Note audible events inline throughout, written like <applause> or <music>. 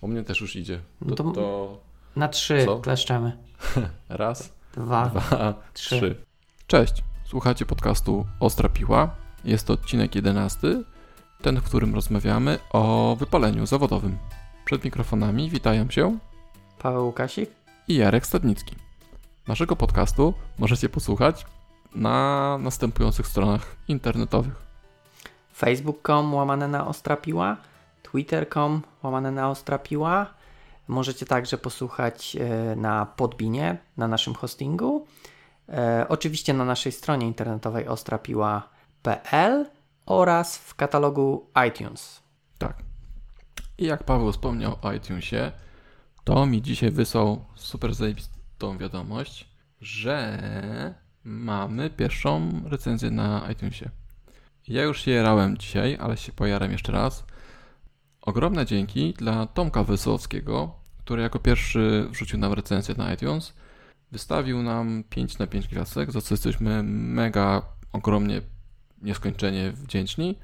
U mnie też już idzie. No To, to- to Na trzy Co? <laughs> kleszczemy. raz, Dwa. dwa, trzy. trzy. Cześć, słuchacie podcastu Ostra Piła. Jest to odcinek jedenasty, ten, w którym rozmawiamy o wypaleniu zawodowym. Przed mikrofonami witają się Paweł Łukasik. i Jarek Stadnicki. Naszego podcastu możecie posłuchać na następujących stronach internetowych. Facebook.com łamane na Ostrapiła. Twitter.com łamane na Ostrapiła. Możecie także posłuchać e, na Podbinie, na naszym hostingu. E, oczywiście na naszej stronie internetowej ostrapiła.pl oraz w katalogu iTunes. Tak. I jak Paweł wspomniał o iTunesie, to mi dzisiaj wysłał super zajebistą wiadomość, że mamy pierwszą recenzję na iTunesie. Ja już się jarałem dzisiaj, ale się pojaram jeszcze raz. Ogromne dzięki dla Tomka Wysockiego, który jako pierwszy wrzucił nam recenzję na iTunes. Wystawił nam 5 na 5 gwiazdek, za co jesteśmy mega, ogromnie, nieskończenie wdzięczni.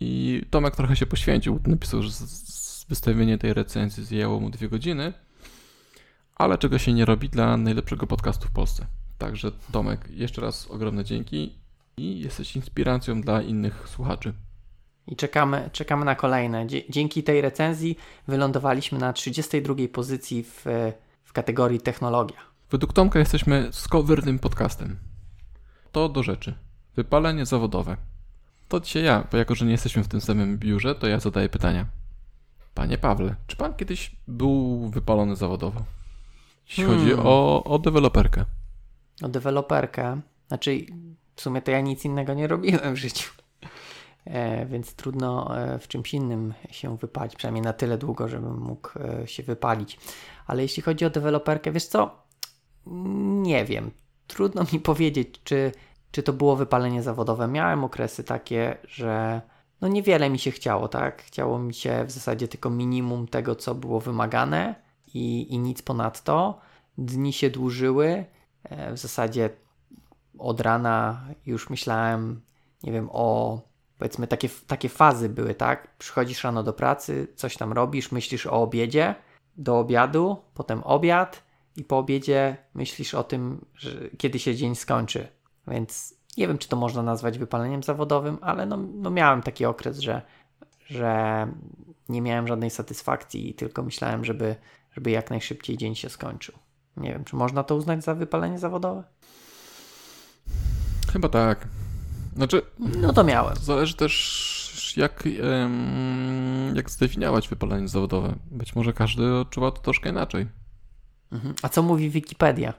I Tomek trochę się poświęcił. Napisał, że wystawienie tej recenzji zjęło mu dwie godziny, ale czego się nie robi dla najlepszego podcastu w Polsce. Także Tomek, jeszcze raz ogromne dzięki i jesteś inspiracją dla innych słuchaczy. I czekamy, czekamy na kolejne. Dzięki tej recenzji wylądowaliśmy na 32 pozycji w, w kategorii technologia. Według Tomka jesteśmy skowyrnym podcastem. To do rzeczy. Wypalenie zawodowe. To dzisiaj ja, bo jako, że nie jesteśmy w tym samym biurze, to ja zadaję pytania. Panie Pawle, czy pan kiedyś był wypalony zawodowo? Jeśli Hmm. chodzi o, o deweloperkę. o deweloperkę. Znaczy, w sumie to ja nic innego nie robiłem w życiu. E, więc trudno e, w czymś innym się wypalić, przynajmniej na tyle długo, żebym mógł e, się wypalić. Ale jeśli chodzi o deweloperkę, wiesz co? Nie wiem. Trudno mi <laughs> powiedzieć, czy, czy to było wypalenie zawodowe. Miałem okresy takie, że no niewiele mi się chciało, tak? Chciało mi się w zasadzie tylko minimum tego, co było wymagane i, i nic ponadto. Dni się dłużyły. W zasadzie od rana już myślałem, nie wiem, o powiedzmy takie, takie fazy były, tak? Przychodzisz rano do pracy, coś tam robisz, myślisz o obiedzie, do obiadu, potem obiad i po obiedzie myślisz o tym, że kiedy się dzień skończy. Więc nie wiem, czy to można nazwać wypaleniem zawodowym, ale no, no miałem taki okres, że, że nie miałem żadnej satysfakcji i tylko myślałem, żeby, żeby jak najszybciej dzień się skończył. Nie wiem, czy można to uznać za wypalenie zawodowe? Chyba tak. Znaczy, No to miałem. zależy też jak, jak zdefiniować wypalenie zawodowe. Być może każdy odczuwa to troszkę inaczej. Mhm. A co mówi Wikipedia?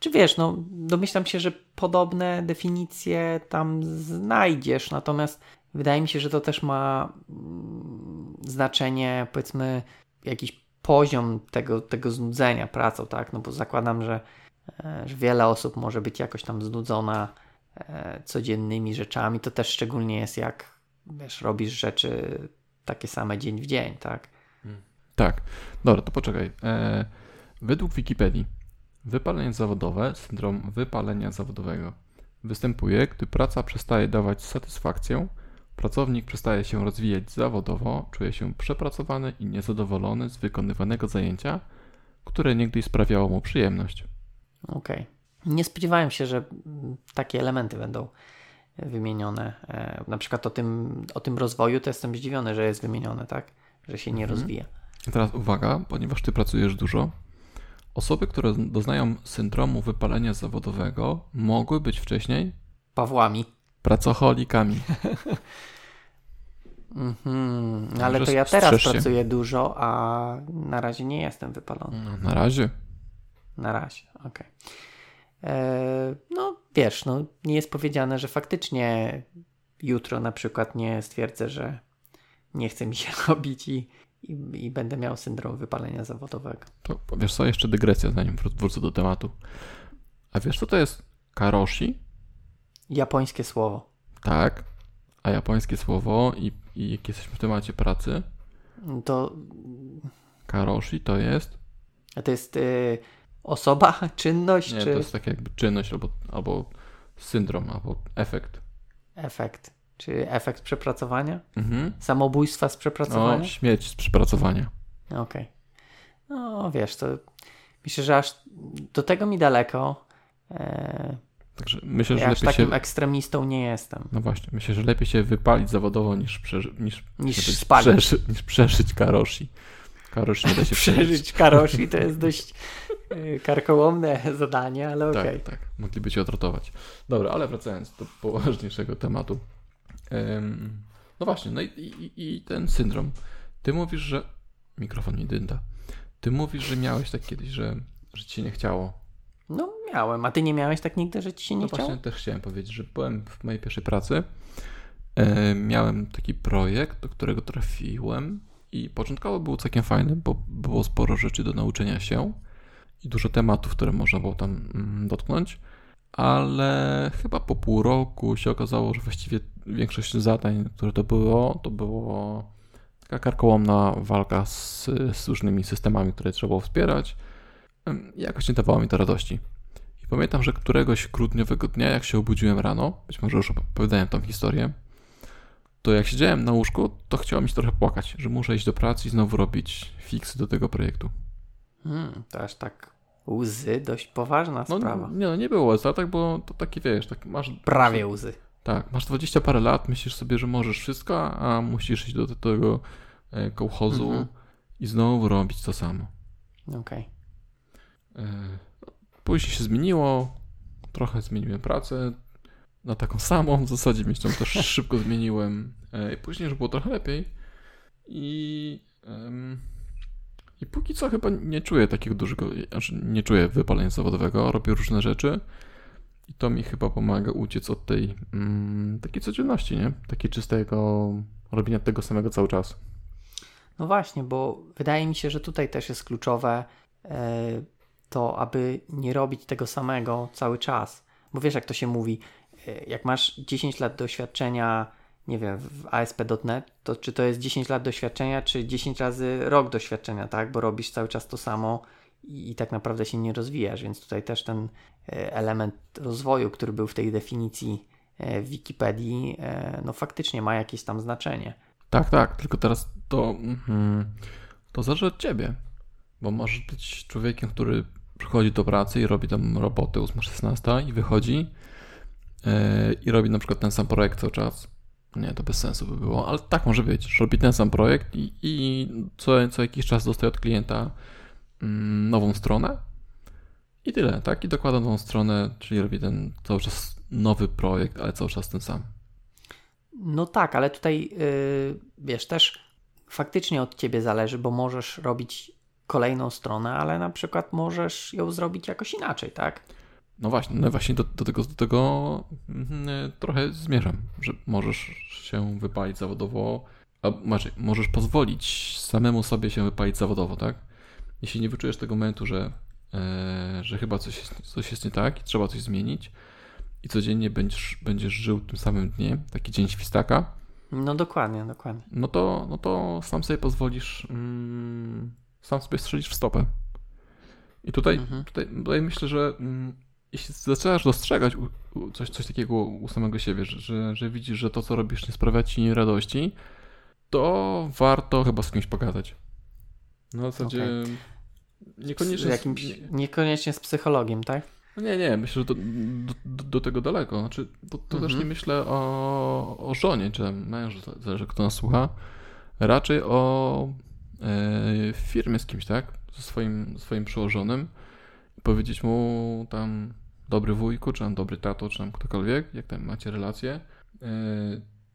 Czy wiesz, no domyślam się, że podobne definicje tam znajdziesz, natomiast wydaje mi się, że to też ma mm, znaczenie, powiedzmy, jakiś poziom tego, tego znudzenia pracą, tak? No bo zakładam, że, e, że wiele osób może być jakoś tam znudzona codziennymi rzeczami. To też szczególnie jest jak, wiesz, robisz rzeczy takie same dzień w dzień, tak? Tak. Dobra, to poczekaj. E, według Wikipedii wypalenie zawodowe, syndrom wypalenia zawodowego występuje, gdy praca przestaje dawać satysfakcję, pracownik przestaje się rozwijać zawodowo, czuje się przepracowany i niezadowolony z wykonywanego zajęcia, które niegdyś sprawiało mu przyjemność. Okej. Nie spodziewałem się, że mm, takie elementy będą wymienione. E, Na przykład o tym, o tym rozwoju to jestem zdziwiony, że jest wymienione, tak? Że się nie Mhm. rozwija. I teraz uwaga, ponieważ ty pracujesz dużo, osoby, które doznają syndromu wypalenia zawodowego, mogły być wcześniej Pawłami. pracocholikami. <laughs> Mhm. Ale Że to ja teraz pracuję dużo, a na razie nie jestem wypalony. No, na razie. Na razie, okej. E, No wiesz, no nie jest powiedziane, że faktycznie jutro na przykład nie stwierdzę, że nie chce mi się <laughs> robić i, i, i będę miał syndrom wypalenia zawodowego. To wiesz co, jeszcze dygresja, zanim wró- wrócę do tematu. A wiesz co to jest karoshi? Japońskie słowo. Tak. A japońskie słowo i, i jak jesteśmy w temacie pracy, To, karoshi to jest... a to jest y, osoba, <laughs> czynność Nie, czy to jest tak jakby czynność albo, albo syndrom, albo efekt. efekt? Czy efekt przepracowania? Mhm. Samobójstwa z przepracowania? No, śmierć z przepracowania. Okej. Okay. No wiesz, to myślę, że aż do tego mi daleko. E, Także myślę, że ja lepiej takim się... ekstremistą nie jestem. No właśnie, myślę, że lepiej się wypalić zawodowo niż, przeży... niż, niż, spalić. Przeży... niż przeżyć karoshi. Karoshi nie da się <laughs> przeżyć. karoshi to jest dość y, karkołomne zadanie, ale tak, okej. Okay. Tak, tak. Mogliby cię odrotować. Dobra, ale wracając do poważniejszego tematu. Um, no właśnie, no i, i, i, ten syndrom. Ty mówisz, że... Mikrofon mi dynda. Ty mówisz, że miałeś tak kiedyś, że, że ci się nie chciało. No miałem, a ty nie miałeś tak nigdy, że ci się nie no chciało? właśnie też chciałem powiedzieć, że byłem w mojej pierwszej pracy. E, miałem taki projekt, do którego trafiłem i początkowo był całkiem fajny, bo było sporo rzeczy do nauczenia się i dużo tematów, które można było tam mm, dotknąć, ale chyba po pół roku się okazało, że właściwie większość zadań, które to było, to było taka karkołomna walka z, z różnymi systemami, które trzeba było wspierać. I jakoś nie dawało mi to radości. I pamiętam, że któregoś grudniowego dnia, jak się obudziłem rano, być może już opowiadałem tą historię, to jak siedziałem na łóżku, to chciało mi się trochę płakać, że muszę iść do pracy i znowu robić fiksy do tego projektu. Hmm, to aż tak łzy, dość poważna no, sprawa. Nie, no nie było łez, ale tak było, to takie wiesz, tak masz... Prawie łzy. Tak, masz 20 parę lat, myślisz sobie, że możesz wszystko, a musisz iść do tego e, kołchozu mhm. i znowu robić to samo. Okej. Okay. E, później się zmieniło, trochę zmieniłem pracę na taką samą, w zasadzie myślę, też szybko zmieniłem. E, później już było trochę lepiej i i póki co chyba nie czuję takiego dużego, znaczy nie czuję wypalenia zawodowego, robię różne rzeczy i to mi chyba pomaga uciec od tej mm, takiej codzienności, nie? Takiej czystego robienia tego samego cały czas. No właśnie, bo wydaje mi się, że tutaj też jest kluczowe e, to, aby nie robić tego samego cały czas. Bo wiesz, jak to się mówi, jak masz 10 lat doświadczenia, nie wiem, w ASP.NET, to czy to jest 10 lat doświadczenia, czy 10 razy rok doświadczenia, tak? Bo robisz cały czas to samo i, i tak naprawdę się nie rozwijasz, więc tutaj też ten e, element rozwoju, który był w tej definicji w Wikipedii, no faktycznie ma jakieś tam znaczenie. Tak, tak, tylko teraz to, mm, to zależy od ciebie, bo możesz być człowiekiem, który przychodzi do pracy i robi tam roboty 8-16 i wychodzi i robi na przykład ten sam projekt cały czas. Nie, to bez sensu by było, ale tak może być, że robi ten sam projekt i, i co, co jakiś czas dostaje od klienta yy, nową stronę i tyle, tak? I dokłada nową stronę, czyli robi ten cały czas nowy projekt, ale cały czas ten sam. No tak, ale tutaj yy, wiesz, też faktycznie od ciebie zależy, bo możesz robić kolejną stronę, ale na przykład możesz ją zrobić jakoś inaczej, tak? No właśnie, no właśnie do, do, tego, do tego mm, trochę zmierzam, że możesz się wypalić zawodowo, a znaczy, możesz pozwolić samemu sobie się wypalić zawodowo, tak? Jeśli nie wyczujesz tego momentu, że, e, że chyba coś jest, coś jest nie tak i trzeba coś zmienić i codziennie będziesz, będziesz żył tym samym dniem, taki dzień świstaka. No dokładnie, dokładnie. No to, no to sam sobie pozwolisz mm, sam sobie strzelisz w stopę. I tutaj, mhm. tutaj, tutaj myślę, że mm, jeśli zaczynasz dostrzegać coś, coś takiego u samego siebie, że, że, że, widzisz, że to, co robisz, nie sprawia ci radości, to warto chyba z kimś pogadać. Na zasadzie okay. niekoniecznie z, jakimś, niekoniecznie z psychologiem, tak? No nie, nie, myślę, że do, do, do tego daleko. Znaczy, to, to mhm. też nie myślę o, o żonie czy mężu, zależy kto nas słucha. Raczej o w firmie z kimś, tak? Ze swoim, swoim przełożonym. Powiedzieć mu tam dobry wujku, czy tam dobry tato, czy tam ktokolwiek, jak tam macie relacje. E,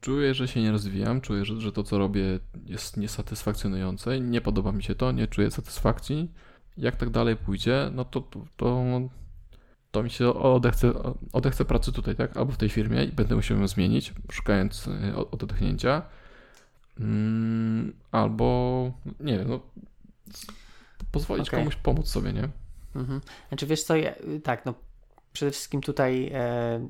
czuję, że się nie rozwijam, czuję, że, że to, co robię, jest niesatysfakcjonujące, nie podoba mi się to, nie czuję satysfakcji. Jak tak dalej pójdzie, no to, to, to mi się odechce, odechce pracy tutaj, tak? Albo w tej firmie i będę musiał ją zmienić, szukając e, odetchnięcia Mm, albo nie wiem, no, pozwolić okay. komuś pomóc sobie, nie? Mhm. Znaczy wiesz co, ja, tak, no przede wszystkim tutaj e,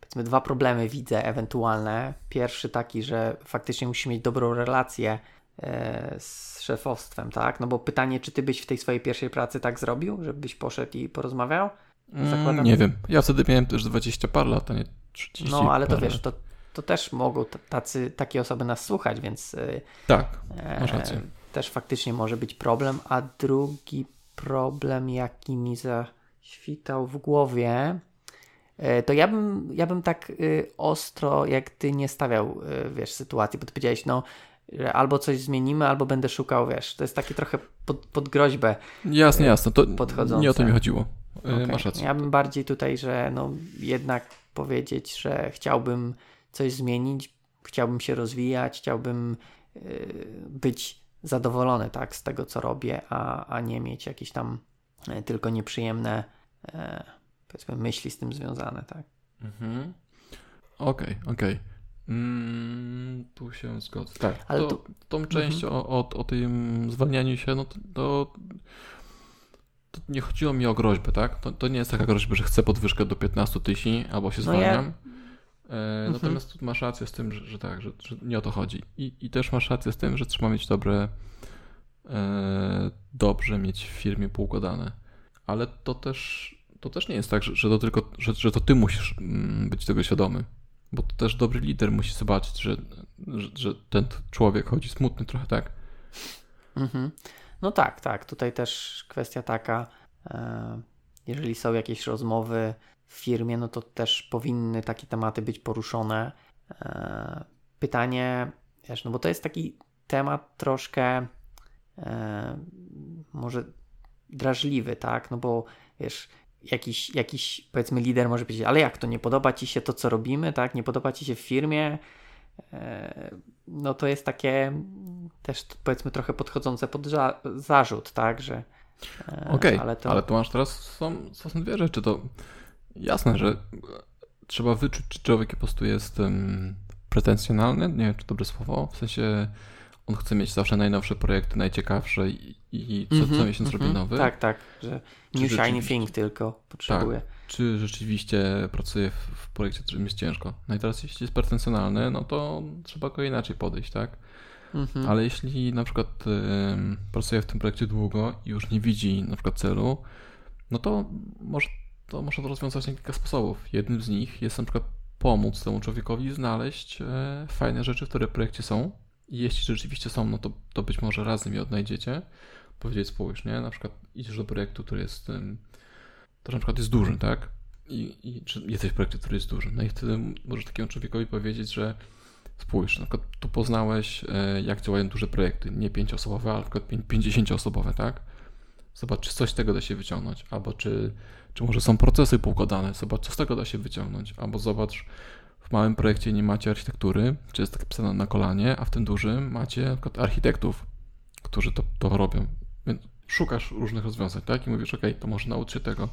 powiedzmy dwa problemy widzę ewentualne. Pierwszy taki, że faktycznie musisz mieć dobrą relację e, z szefostwem, tak? No bo pytanie, czy ty byś w tej swojej pierwszej pracy tak zrobił, żebyś poszedł i porozmawiał? Mm, nie wiem. Ja wtedy miałem też 20 par lat, a nie 30 No, ale to wiesz, to to też mogą tacy, takie osoby nas słuchać, więc. Y, tak, masz rację. też faktycznie może być problem. A drugi problem, jaki mi zaświtał w głowie, e, to ja bym, ja bym tak y, ostro, jak ty nie stawiał, y, wiesz, sytuacji, bo ty powiedziałeś, no, że albo coś zmienimy, albo będę szukał, wiesz, to jest takie trochę pod, pod groźbę. Jasne, jasne, to podchodzące. nie o to mi chodziło. Okay. Masz rację. Ja bym bardziej tutaj, że no jednak powiedzieć, że chciałbym coś zmienić, chciałbym się rozwijać, chciałbym być zadowolony tak z tego, co robię, a, a nie mieć jakieś tam y, tylko nieprzyjemne e, powiedzmy myśli z tym związane, tak. Mhm. Okej, okej. Mm, tu się zgodzę. Tak, Ale to, tu- tą część o, o, o tym zwalnianiu się, no to, to, to nie chodziło mi o groźbę, tak? To, to nie jest taka groźba, że chcę podwyżkę do 15 tysięcy albo się No ja- zwalniam. E, Mhm. Natomiast tu masz rację z tym, że, że tak, że, że nie o to chodzi. I, I też masz rację z tym, że trzeba mieć dobre, e, dobrze mieć w firmie poukładane. Ale to też, to też nie jest tak, że, że to tylko, że, że to ty musisz mm, być tego świadomy. Bo to też dobry lider musi zobaczyć, że, że, że ten człowiek chodzi smutny trochę, tak? Mhm. No tak, tak. Tutaj też kwestia taka, e, jeżeli są jakieś rozmowy w firmie, no to też powinny takie tematy być poruszone. E, pytanie, wiesz, no bo to jest taki temat troszkę e, może drażliwy, tak? No bo wiesz, jakiś, jakiś powiedzmy lider może powiedzieć, ale jak to, nie podoba ci się to, co robimy, tak? Nie podoba ci się w firmie? E, no to jest takie też powiedzmy trochę podchodzące pod ża- zarzut, tak, że Okej, ale to ale to masz teraz, są, są dwie rzeczy, to jasne, że trzeba wyczuć, czy człowiek po prostu jest um, pretensjonalny, nie wiem, czy dobre słowo, w sensie on chce mieć zawsze najnowsze projekty, najciekawsze i, i co, Mhm, co miesiąc robi mhm. nowy. Tak, tak, że new shiny thing tylko potrzebuje. czy rzeczywiście pracuje w, w projekcie, którym jest ciężko. No i teraz jeśli jest pretensjonalny, no to trzeba go inaczej podejść, tak? Mhm. Ale jeśli na przykład ym, pracuje w tym projekcie długo i już nie widzi na przykład celu, no to może to można to rozwiązać na kilka sposobów. Jednym z nich jest na przykład pomóc temu człowiekowi znaleźć e, fajne rzeczy, które w projekcie są. I jeśli rzeczywiście są, no to, to być może razem je odnajdziecie. Powiedzieć spójrz, nie? Na przykład idziesz do projektu, który jest, to na przykład jest duży, tak? I, i czy jesteś w projekcie, który jest duży. No i wtedy możesz takiemu człowiekowi powiedzieć, że spójrz, na przykład tu poznałeś, e, jak działają duże projekty, nie pięcioosobowe, ale na przykład pię- pięćdziesięcioosobowe, tak? Zobacz, czy coś z tego da się wyciągnąć, albo czy, czy może są procesy poukładane, zobacz, co z tego da się wyciągnąć, albo zobacz, w małym projekcie nie macie architektury, czy jest tak pisane na kolanie, a w tym dużym macie na przykład architektów, którzy to, to robią. Więc szukasz różnych rozwiązań, tak? I mówisz, okej, to może naucz się tego.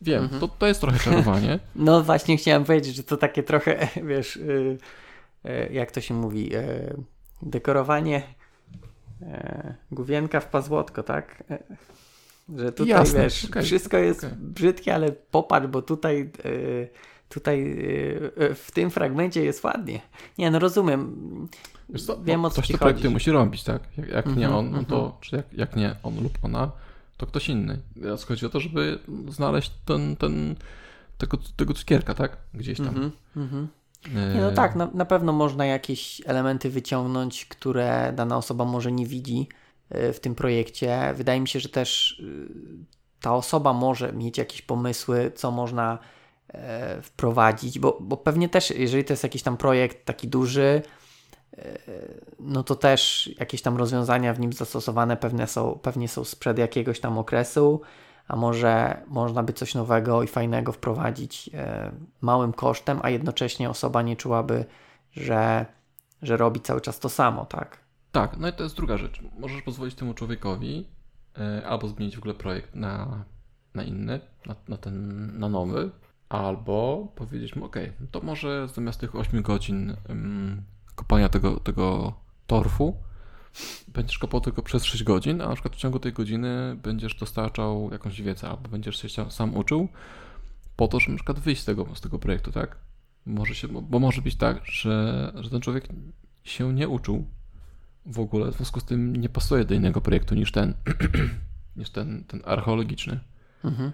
Wiem, Mhm. to, to jest trochę czarowanie. <laughs> No właśnie chciałem powiedzieć, że to takie trochę, <laughs> wiesz, y, y, jak to się mówi, y, dekorowanie y, główienka w pazłotko, tak? Że tutaj, Jasne, wiesz, okej, wszystko jest brzydkie, ale popatrz, bo tutaj, y, tutaj y, y, w tym fragmencie jest ładnie. Nie, no rozumiem. Wiesz co, Wiem, no, o co ktoś te projekty musi robić, tak? Jak, jak nie Mhm, on, no to, mhm. czy jak, jak nie on lub ona, to ktoś inny. Teraz chodzi o to, żeby znaleźć ten, ten, tego, tego cukierka, tak? Gdzieś tam. Mhm. E, Nie, no tak, na, na pewno można jakieś elementy wyciągnąć, które dana osoba może nie widzi w tym projekcie. Wydaje mi się, że też y, ta osoba może mieć jakieś pomysły, co można e, wprowadzić, bo, bo pewnie też, jeżeli to jest jakiś tam projekt taki duży, e, no to też jakieś tam rozwiązania w nim zastosowane pewnie są, pewnie są sprzed jakiegoś tam okresu, a może można by coś nowego i fajnego wprowadzić e, małym kosztem, a jednocześnie osoba nie czułaby, że, że robi cały czas to samo, tak? Tak, no i to jest druga rzecz. Możesz pozwolić temu człowiekowi e, albo zmienić w ogóle projekt na, na inny, na, na ten, na nowy, albo powiedzieć mu, ok, to może zamiast tych 8 godzin ym, kopania tego, tego torfu, będziesz kopał tylko przez 6 godzin, a na przykład w ciągu tej godziny będziesz dostarczał jakąś wiedzę, albo będziesz się sam uczył, po to, żeby na przykład wyjść z tego, z tego projektu, tak? Może się, bo, bo może być tak, że, że ten człowiek się nie uczył w ogóle, w związku z tym nie pasuje do innego projektu niż ten, <clears throat> niż ten, ten archeologiczny. Mhm.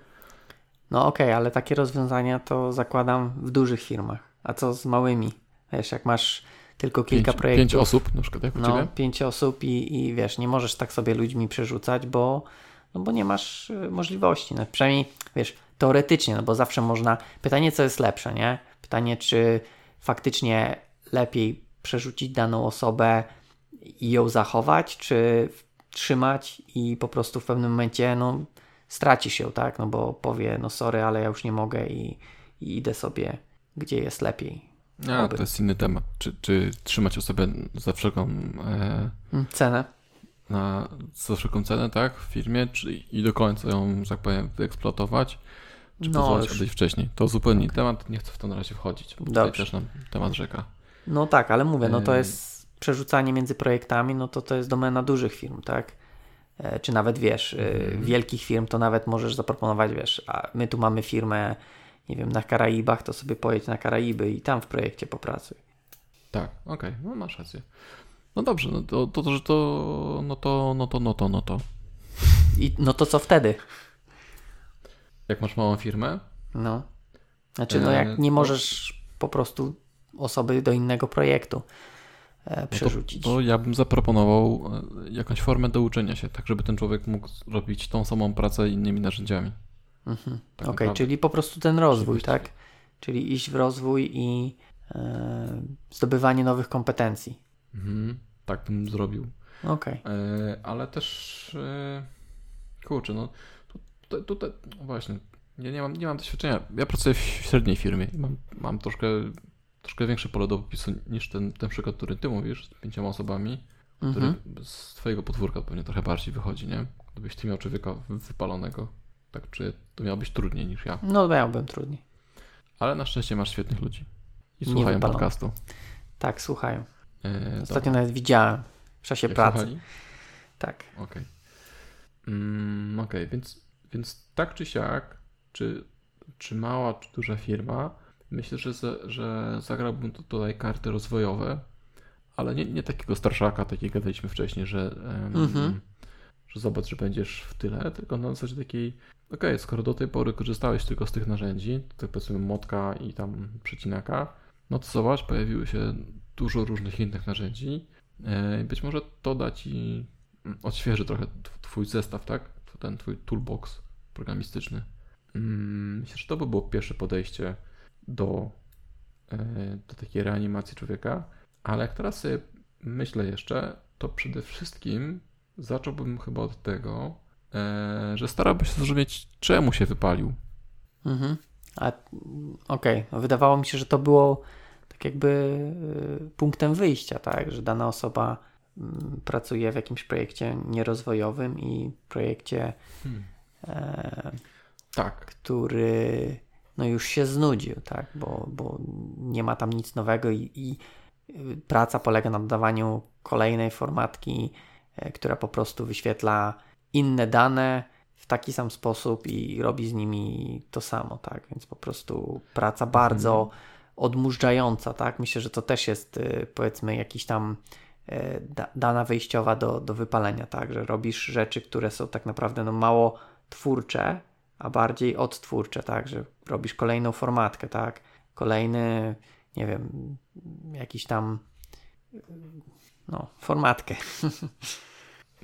No okej, ale takie rozwiązania to zakładam w dużych firmach. A co z małymi? Wiesz, jak masz tylko kilka pięć, projektów. Pięć osób, na przykład jak u no, ciebie? pięć osób i, i wiesz, nie możesz tak sobie ludźmi przerzucać, bo, no bo nie masz y, możliwości. No, przynajmniej, wiesz, teoretycznie, no bo zawsze można. Pytanie, co jest lepsze, nie? Pytanie, czy faktycznie lepiej przerzucić daną osobę ją zachować, czy trzymać i po prostu w pewnym momencie, no, stracisz ją, tak? No bo powie, no sorry, ale ja już nie mogę i, i idę sobie, gdzie jest lepiej. A, to jest inny temat. Czy, czy trzymać osobę za wszelką e, cenę? Na, za wszelką cenę, tak, w firmie, czy i do końca ją, że tak powiem, wyeksploatować, czy no, pozwolić już... odejść wcześniej. To zupełnie okay. temat, nie chcę w to na razie wchodzić, bo Dobrze. też nam temat rzeka. No tak, ale mówię, no to jest przerzucanie między projektami, no to to jest domena dużych firm, tak? E, czy nawet wiesz, mm. wielkich firm, to nawet możesz zaproponować, wiesz, a my tu mamy firmę nie wiem, na Karaibach, to sobie pojedź na Karaiby i tam w projekcie popracuj. Tak, okej, okay, no masz rację. No dobrze, no to, to, że to, no to, no to, no to, no to. I no to co wtedy? Jak masz małą firmę? No. Znaczy, no jak e, nie możesz po prostu osoby do innego projektu przerzucić. No to, to, ja bym zaproponował e, jakąś formę do uczenia się, tak żeby ten człowiek mógł robić tą samą pracę innymi narzędziami. Mhm. Tak Okej, okay, czyli po prostu ten rozwój, tak? Czyli iść w rozwój i e, zdobywanie nowych kompetencji. Mhm. Tak bym zrobił. Okej. Okay. E, ale też e, kurczę, no tutaj, tutaj no właśnie, ja nie mam, nie mam doświadczenia. Ja pracuję w średniej firmie mam, mam troszkę, troszkę większe pole do popisu niż ten, ten przykład, który ty mówisz, z pięcioma osobami, który mhm. z twojego podwórka pewnie trochę bardziej wychodzi, nie? Gdybyś ty miał człowieka wypalonego tak czuję, to miało być trudniej niż ja. No, miałbym trudniej. Ale na szczęście masz świetnych ludzi. I słuchają podcastu. Tak, słuchają. E, Ostatnio dobra. nawet widziałem w czasie Jak pracy. Słuchali? Tak. Okej. Okay. Mm, okay. więc, więc tak czy siak, czy, czy mała, czy duża firma, myślę, że, że zagrałbym tutaj karty rozwojowe, ale nie, nie takiego starszaka, takiego gadaliśmy wcześniej, że, um, że zobacz, że będziesz w tyle, tylko na zasadzie takiej okej, okay, skoro do tej pory korzystałeś tylko z tych narzędzi, tak powiedzmy motka i tam przecinaka, no to zobacz, pojawiły się dużo różnych innych narzędzi. E, być może to da ci, mm, odświeży trochę twój zestaw, tak? Ten twój toolbox programistyczny. Mm, myślę, że to by było pierwsze podejście do, e, do takiej reanimacji człowieka, ale jak teraz sobie myślę jeszcze, to przede wszystkim zacząłbym chyba od tego, E, że starałby się zrozumieć, czemu się wypalił. Mhm. A okej, okay. Wydawało mi się, że to było tak jakby y, punktem wyjścia, tak, że dana osoba mm, pracuje w jakimś projekcie nierozwojowym i projekcie, hmm. e, tak. który no już się znudził, tak, bo, bo nie ma tam nic nowego i, i y, praca polega na dodawaniu kolejnej formatki, e, która po prostu wyświetla inne dane w taki sam sposób i robi z nimi to samo, tak? Więc po prostu praca bardzo mhm. odmurzająca, tak? Myślę, że to też jest y, powiedzmy jakiś tam y, dana wyjściowa do, do wypalenia, tak? Że robisz rzeczy, które są tak naprawdę no, mało twórcze, a bardziej odtwórcze, tak? Że robisz kolejną formatkę, tak? Kolejny, nie wiem, jakiś tam no, formatkę. <laughs>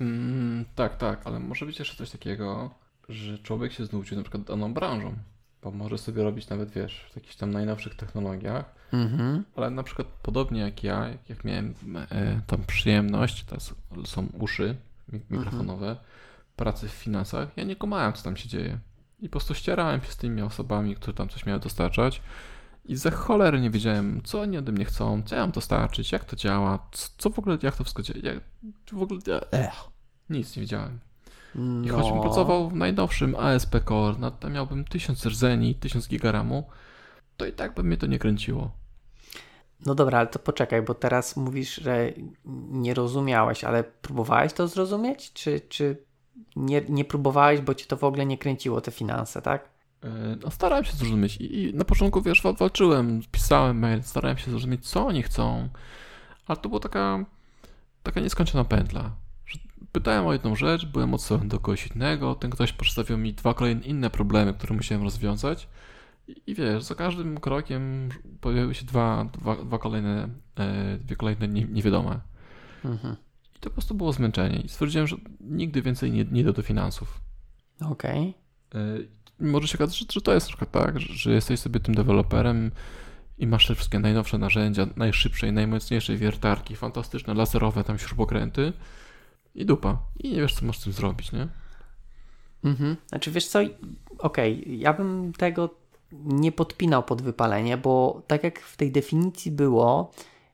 Mm, tak, tak, ale może być jeszcze coś takiego, że człowiek się znudził na przykład daną branżą, bo może sobie robić nawet, wiesz, w jakichś tam najnowszych technologiach, mm-hmm. ale na przykład podobnie jak ja, jak, jak miałem e, tam przyjemność, to są uszy mikrofonowe, mm-hmm. pracy w finansach, ja nie kumałem, co tam się dzieje. I po prostu ścierałem się z tymi osobami, które tam coś miały dostarczać i za cholery nie wiedziałem, co oni ode mnie chcą, co ja mam dostarczyć, jak to działa, co, co w ogóle, jak to wszystko działa, jak, w ogóle, ech, nic nie wiedziałem. I no. choćbym pracował w najnowszym ASP Core, no tam miałbym 1000 rdzeni, 1000 gigaramu, to i tak by mnie to nie kręciło. No dobra, ale to poczekaj, bo teraz mówisz, że nie rozumiałeś, ale próbowałeś to zrozumieć? Czy, czy nie, nie próbowałeś, bo ci to w ogóle nie kręciło, te finanse, tak? E, no, starałem się zrozumieć i, i na początku, wiesz, walczyłem, pisałem mail, starałem się zrozumieć, co oni chcą, ale to była taka, taka nieskończona pętla. Pytałem o jedną rzecz, byłem odsyłany do kogoś innego, ten ktoś przedstawił mi dwa kolejne inne problemy, które musiałem rozwiązać I, i wiesz, za każdym krokiem pojawiły się dwa, dwa, dwa kolejne, e, dwie kolejne nie, niewiadome. Mhm. I to po prostu było zmęczenie. I stwierdziłem, że nigdy więcej nie, nie idę do finansów. Okej. E, może się okazać, że, że to jest przykład tak, że, że jesteś sobie tym deweloperem i masz te wszystkie najnowsze narzędzia, najszybsze i najmocniejsze wiertarki, fantastyczne, laserowe tam śrubokręty i dupa. I nie wiesz, co masz z tym zrobić, nie? Mhm. Znaczy, wiesz co, okej, ja bym tego nie podpinał pod wypalenie, bo tak jak w tej definicji było,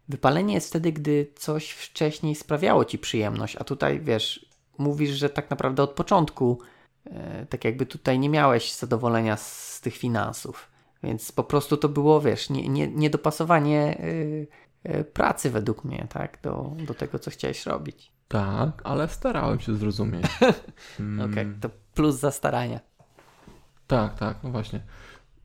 wypalenie jest wtedy, gdy coś wcześniej sprawiało ci przyjemność, a tutaj, wiesz, mówisz, że tak naprawdę od początku, e, tak jakby tutaj nie miałeś zadowolenia z tych finansów, więc po prostu to było, wiesz, nie, nie, niedopasowanie y, y, pracy według mnie, tak, do, do tego, co chciałeś robić. Tak, ale starałem się zrozumieć. <laughs> Mm, Okej, to plus za starania. Tak, tak, no właśnie.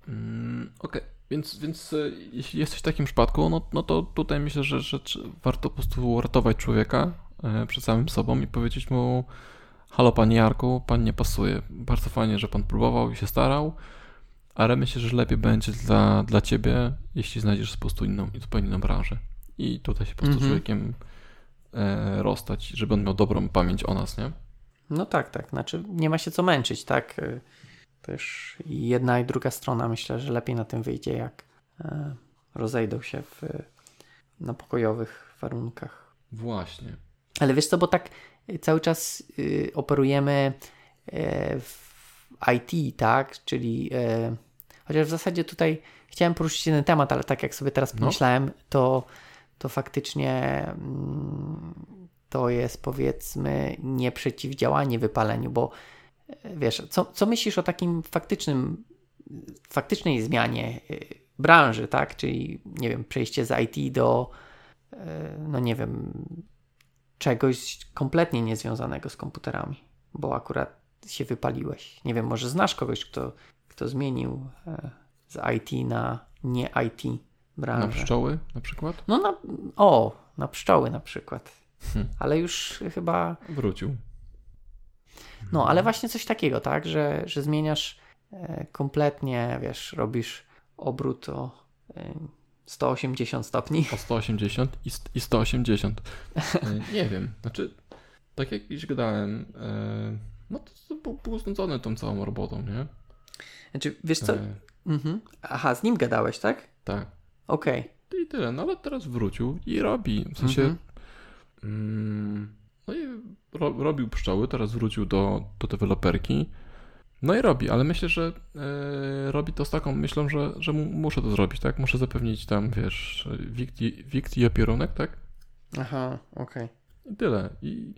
Mm, Okej, więc, więc e, jeśli jesteś w takim przypadku, no, no to tutaj myślę, że, że warto po prostu uratować człowieka e, przed samym sobą i powiedzieć mu halo panie Jarku, pan nie pasuje. Bardzo fajnie, że pan próbował i się starał, ale myślę, że lepiej będzie dla, dla ciebie, jeśli znajdziesz po prostu inną, zupełnie inną branżę. I tutaj się po prostu Mhm. człowiekiem e, rozstać, żeby on miał dobrą pamięć o nas, nie? No tak, tak. Znaczy nie ma się co męczyć, tak? Też jedna i druga strona myślę, że lepiej na tym wyjdzie, jak e, rozejdą się w, na pokojowych warunkach. Właśnie. Ale wiesz co, bo tak cały czas y, operujemy e, w IT, tak? Czyli e, chociaż w zasadzie tutaj chciałem poruszyć jeden temat, ale tak jak sobie teraz No. pomyślałem, to, to faktycznie mm, to jest powiedzmy nie przeciwdziałanie wypaleniu, bo wiesz, co, co myślisz o takim faktycznym, faktycznej zmianie y, branży, tak? Czyli nie wiem, przejście z IT do e, no nie wiem, czegoś kompletnie niezwiązanego z komputerami, bo akurat się wypaliłeś. Nie wiem, może znasz kogoś, kto, kto zmienił e, z IT na nie IT Na branżę. pszczoły na przykład? No na, o, na pszczoły na przykład. Hmm. Ale już chyba, Wrócił. No ale właśnie coś takiego, tak, że, że zmieniasz e, kompletnie, wiesz, robisz obrót o e, 180 stopni. O 180 i, i 180. E, Nie wiem, znaczy, tak jak już gadałem, e, no to, to był, znudzony tą całą robotą, nie? Znaczy, wiesz co, E, mhm. aha, z nim gadałeś, tak? tak. Okej. I tyle, no ale teraz wrócił i robi. W sensie, Mhm. mm, no i ro, robił pszczoły, teraz wrócił do, do deweloperki. No i robi, ale myślę, że e, robi to z taką myślą, że, że mu, muszę to zrobić, tak? Muszę zapewnić tam, wiesz, wikt i, wikt i opierunek, tak? Aha, okej. I tyle. I,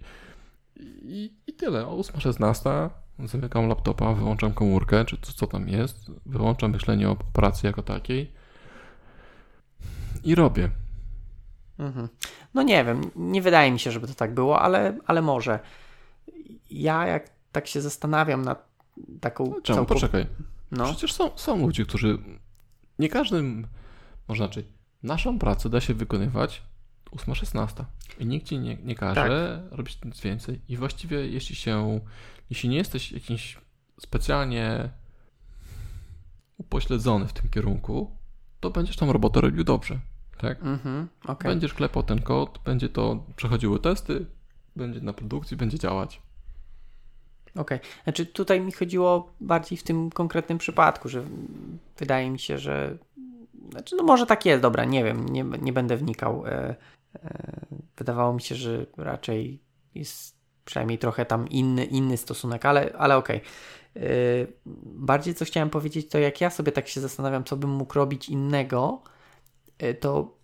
i, i tyle. O 8.16 zamykam laptopa, wyłączam komórkę, czy co, co tam jest, wyłączam myślenie o pracy jako takiej i robię. Mhm. No nie wiem, nie wydaje mi się, żeby to tak było, ale, ale może. Ja jak tak się zastanawiam nad taką No, Czemu? całkow- Poczekaj. No, Przecież są, są ludzie, którzy nie każdym, może inaczej, naszą pracę da się wykonywać 8.16 i nikt ci nie, nie każe robić nic więcej. I właściwie jeśli się, jeśli nie jesteś jakiś specjalnie upośledzony w tym kierunku, to będziesz tą robotę robił dobrze, tak? mhm, okej. Będziesz klepał ten kod, będzie to przechodziły testy, będzie na produkcji, będzie działać. Okej. Znaczy tutaj mi chodziło bardziej w tym konkretnym przypadku, że wydaje mi się, że znaczy no może tak jest, dobra, nie wiem, nie, nie będę wnikał. E, e, wydawało mi się, że raczej jest przynajmniej trochę tam inny, inny stosunek, ale, ale okej. E, Bardziej co chciałem powiedzieć, to jak ja sobie tak się zastanawiam, co bym mógł robić innego, to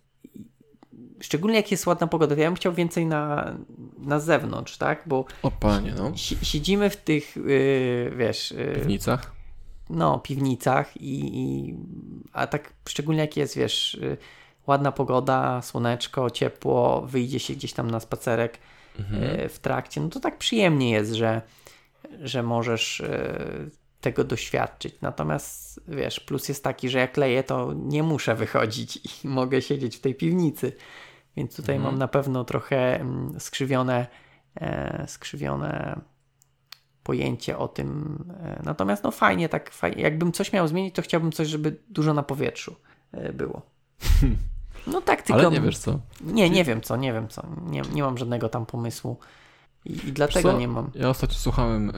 szczególnie jak jest ładna pogoda, to ja bym chciał więcej na, na zewnątrz, tak? Bo O panie, no. Si- siedzimy w tych, yy, wiesz, yy, piwnicach. no, piwnicach i, i a tak szczególnie jak jest, wiesz, yy, ładna pogoda, słoneczko, ciepło, wyjdzie się gdzieś tam na spacerek Mhm. w trakcie, no to tak przyjemnie jest, że, że możesz tego doświadczyć. Natomiast, wiesz, plus jest taki, że jak leję, to nie muszę wychodzić i <laughs> mogę siedzieć w tej piwnicy. Więc tutaj Mhm. mam na pewno trochę mm, skrzywione, e, skrzywione pojęcie o tym. E, natomiast no fajnie, tak fajnie. Jakbym coś miał zmienić, to chciałbym coś, żeby dużo na powietrzu e, było. <laughs> No tak, tylko... Ale nie wiesz co. Nie, nie wiem co, nie wiem co. Nie, nie mam żadnego tam pomysłu. I, i dlatego nie mam. Ja ostatnio słuchałem e,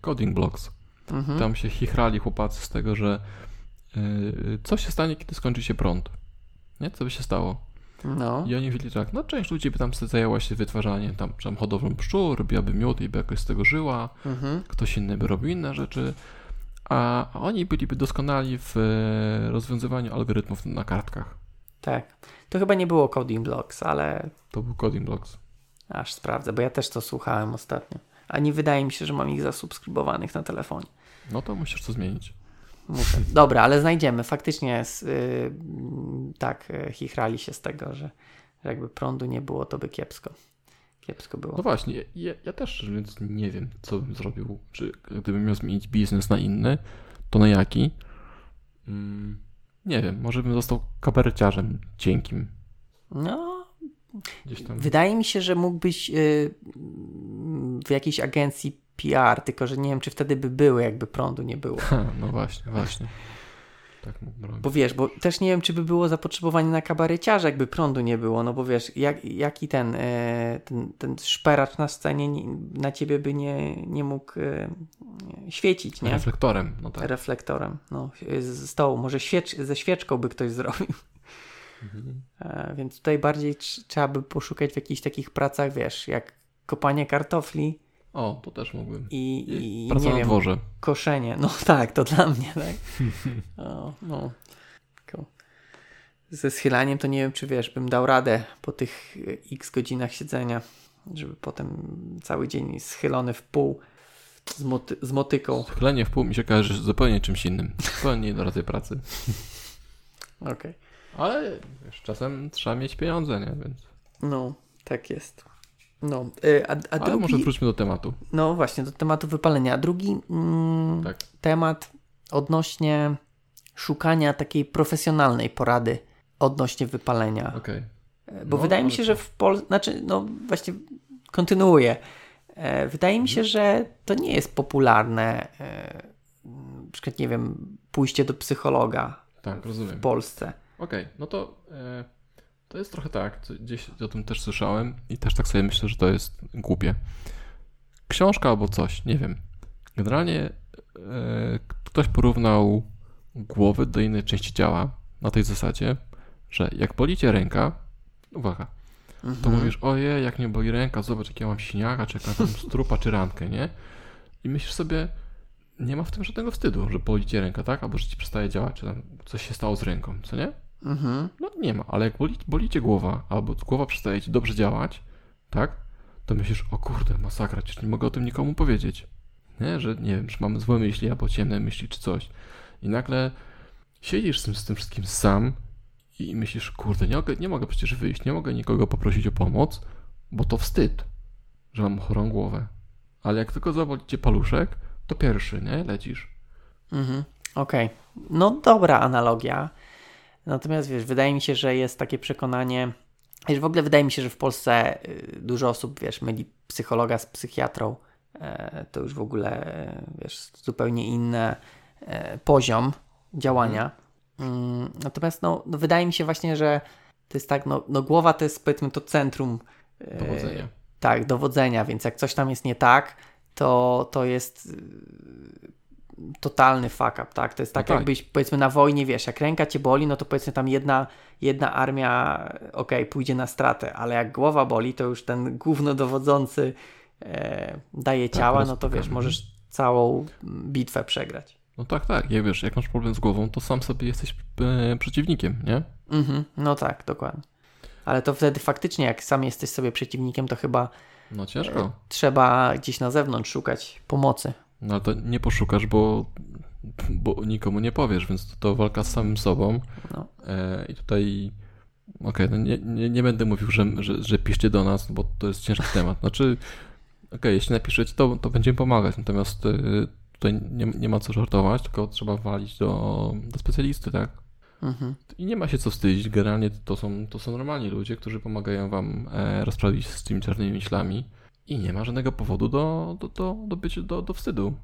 Coding Blocks. Mhm. Tam się chichrali chłopacy z tego, że e, co się stanie, kiedy skończy się prąd. Nie? Co by się stało? No. I oni mówili tak, no część ludzi by tam zajęła się wytwarzaniem tam, tam hodowlą pszczół, robiłaby miód i by jakoś z tego żyła, mhm. ktoś inny by robił inne rzeczy, a, a oni byliby doskonali w e, rozwiązywaniu algorytmów na kartkach. Tak. To chyba nie było Coding Blocks, ale... To był Coding Blocks. Aż sprawdzę, bo ja też to słuchałem ostatnio. A nie wydaje mi się, że mam ich zasubskrybowanych na telefonie. No to musisz to zmienić. Muszę. Dobra, ale znajdziemy. Faktycznie yy, tak, y, chichrali się z tego, że, że jakby prądu nie było, to by kiepsko. Kiepsko było. No właśnie, ja, ja też więc nie wiem, co bym zrobił. Czy gdybym miał zmienić biznes na inny, to na jaki? Mm, nie wiem, może bym został kabareciarzem cienkim. No, wydaje mi się, że mógłbyś yy, w jakiejś agencji PR, tylko że nie wiem, czy wtedy by były, jakby prądu nie było. Ha, <laughs> no właśnie, właśnie. Tak. Bo wiesz, bo też nie wiem, czy by było zapotrzebowanie na kabareciarza, jakby prądu nie było, no bo wiesz, jak, jaki ten, e, ten, ten szperacz na scenie na ciebie by nie, nie mógł e, świecić, nie? Reflektorem, no tak. Reflektorem, no, z stołu. Może świecz, ze świeczką by ktoś zrobił. Mhm. E, więc tutaj bardziej trzeba by poszukać w jakichś takich pracach, wiesz, jak kopanie kartofli, o, to też mógłbym. I, i, Praca nie na wiem, dworze. Koszenie. No <laughs> tak, to dla mnie, tak. <laughs> o, no. Ze schylaniem to nie wiem, czy wiesz, bym dał radę po tych x godzinach siedzenia, żeby potem cały dzień schylony w pół z, moty z motyką. Schylenie w pół mi się kojarzy zupełnie czymś innym. Zupełnie do rodzaju pracy. <laughs> Okej. Okay. Ale wiesz, czasem trzeba mieć pieniądze, nie? Więc... No, tak jest. No, y, a, a Ale drugi, może wróćmy do tematu. No właśnie, do tematu wypalenia. A drugi mm, tak. temat odnośnie szukania takiej profesjonalnej porady odnośnie wypalenia. Okay. E, bo no, wydaje mi się, to... że w Polsce, znaczy, no właśnie kontynuuję. E, wydaje mi się, że to nie jest popularne, e, na przykład, nie wiem, pójście do psychologa tak, rozumiem. w Polsce. Okej, okay, no to to jest trochę tak, gdzieś o tym też słyszałem i też tak sobie myślę, że to jest głupie. Książka albo coś, nie wiem. Generalnie e, ktoś porównał głowy do innej części ciała na tej zasadzie, że jak boli cię ręka, uwaga, mhm. to mówisz, ojej, jak mnie boli ręka, zobacz, jak ja mam siniaka, czy jak tam strupa, czy rankę, nie? I myślisz sobie, nie ma w tym żadnego wstydu, że boli cię ręka, tak? Albo że ci przestaje działać, czy tam coś się stało z ręką, co nie? Mhm. No nie ma, ale jak boli, boli cię głowa, albo głowa przestaje ci dobrze działać, tak? To myślisz, o kurde, masakra, przecież nie mogę o tym nikomu powiedzieć. Nie? Że nie wiem, że mamy złe myśli, albo ciemne myśli, czy coś. I nagle siedzisz z tym, z tym wszystkim sam i myślisz, kurde, nie mogę, nie mogę przecież wyjść, nie mogę nikogo poprosić o pomoc, bo to wstyd, że mam chorą głowę. Ale jak tylko zaboli cię paluszek, to pierwszy, nie? Lecisz. Mhm, okej. Okay. No dobra analogia. Natomiast wiesz, wydaje mi się, że jest takie przekonanie, że w ogóle wydaje mi się, że w Polsce y, dużo osób, wiesz, myli psychologa z psychiatrą. E, to już w ogóle, e, wiesz, zupełnie inny e, poziom działania. Mm, natomiast no, no, wydaje mi się właśnie, że to jest tak, no, no głowa to jest powiedzmy to centrum dowodzenia. Tak, dowodzenia, więc jak coś tam jest nie tak, to, to jest totalny fuck up, tak? To jest tak, no tak, jakbyś powiedzmy na wojnie, wiesz, jak ręka cię boli, no to powiedzmy tam jedna, jedna armia, okej, okay, pójdzie na stratę, ale jak głowa boli, to już ten głównodowodzący e, daje tak, ciała, no to wiesz, możesz całą bitwę przegrać. No tak, tak, jak wiesz, jak masz problem z głową, to sam sobie jesteś e, przeciwnikiem, nie? Mhm, no tak, dokładnie. Ale to wtedy faktycznie, jak sam jesteś sobie przeciwnikiem, to chyba no ciężko. E, trzeba gdzieś na zewnątrz szukać pomocy. No ale to nie poszukasz, bo, bo nikomu nie powiesz, więc to, to walka z samym sobą. No. E, I tutaj okej, okay, no nie, nie, nie, będę mówił, że, że, że piszcie do nas, bo to jest ciężki <laughs> temat. Znaczy, okej, okay, jeśli napiszecie, to, to będziemy pomagać, natomiast y, tutaj nie, nie ma co żartować, tylko trzeba walić do, do specjalisty, tak? Mhm. I nie ma się co wstydzić. Generalnie to są, to są normalni ludzie, którzy pomagają wam e, rozprawić z tymi czarnymi myślami i nie ma żadnego powodu do, do, do, do, bycia, do, do wstydu.